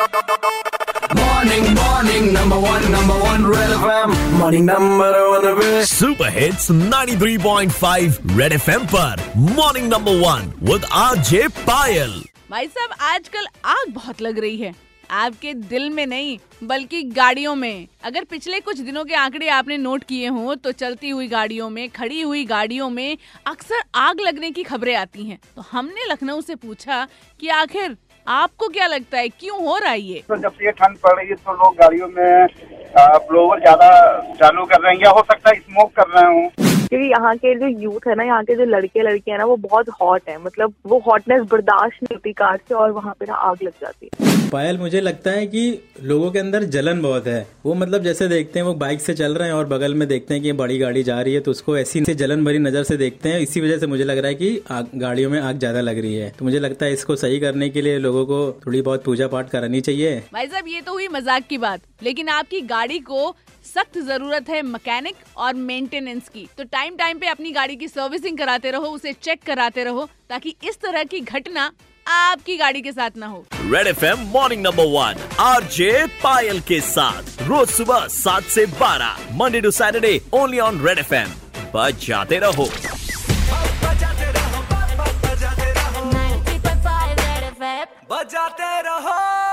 Morning, morning, number one, number one, Red FM. Morning, number one, पे super hits 93.5 Red FM पर. Morning number one with RJ Payal भाई साहब आजकल आग बहुत लग रही है। आपके दिल में नहीं बल्कि गाड़ियों में। अगर पिछले कुछ दिनों के आंकड़े आपने नोट किए हों तो चलती हुई गाड़ियों में खड़ी हुई गाड़ियों में अक्सर आग लगने की खबरें आती हैं। तो हमने लखनऊ से पूछा कि आखिर आपको क्या लगता है क्यों हो रहा है ये? तो जब से ये ठंड पड़ रही है तो लोग गाड़ियों में ब्लोवर ज़्यादा चालू कर रहे हैं या हो सकता है स्मोक कर रहे हूँ। क्योंकि यहाँ के जो यूथ है ना यहाँ के जो लड़के लड़के हैं ना वो बहुत हॉट है। मतलब वो हॉटनेस बर्दाश्त नहीं होती कार से और वहाँ पे ना आग लग जाती है। पायल मुझे लगता है कि लोगों के अंदर जलन बहुत है। वो मतलब जैसे देखते हैं वो बाइक से चल रहे हैं और बगल में देखते हैं कि बड़ी गाड़ी जा रही है तो उसको ऐसी से जलन भरी नज़र से देखते हैं। इसी वजह से मुझे लग रहा है कि आग, गाड़ियों में आग ज़्यादा लग रही है। तो मुझे लगता है इसको सही करने के लिए लोगों को थोड़ी बहुत पूजा पाठ करानी चाहिए। भाई साहब ये तो हुई मज़ाक की बात लेकिन आपकी गाड़ी को सख्त ज़रूरत है मैकेनिक और मेंटेनेंस की। तो टाइम टाइम पे अपनी गाड़ी की सर्विसिंग कराते रहो उसे चेक कराते रहो ताकि इस तरह की घटना आपकी गाड़ी के साथ ना हो। Red F M morning number one R J Payal के साथ। रोज सुबह सात से बारह Monday to Saturday only on Red F M बजाते रहो। बजाते रहो।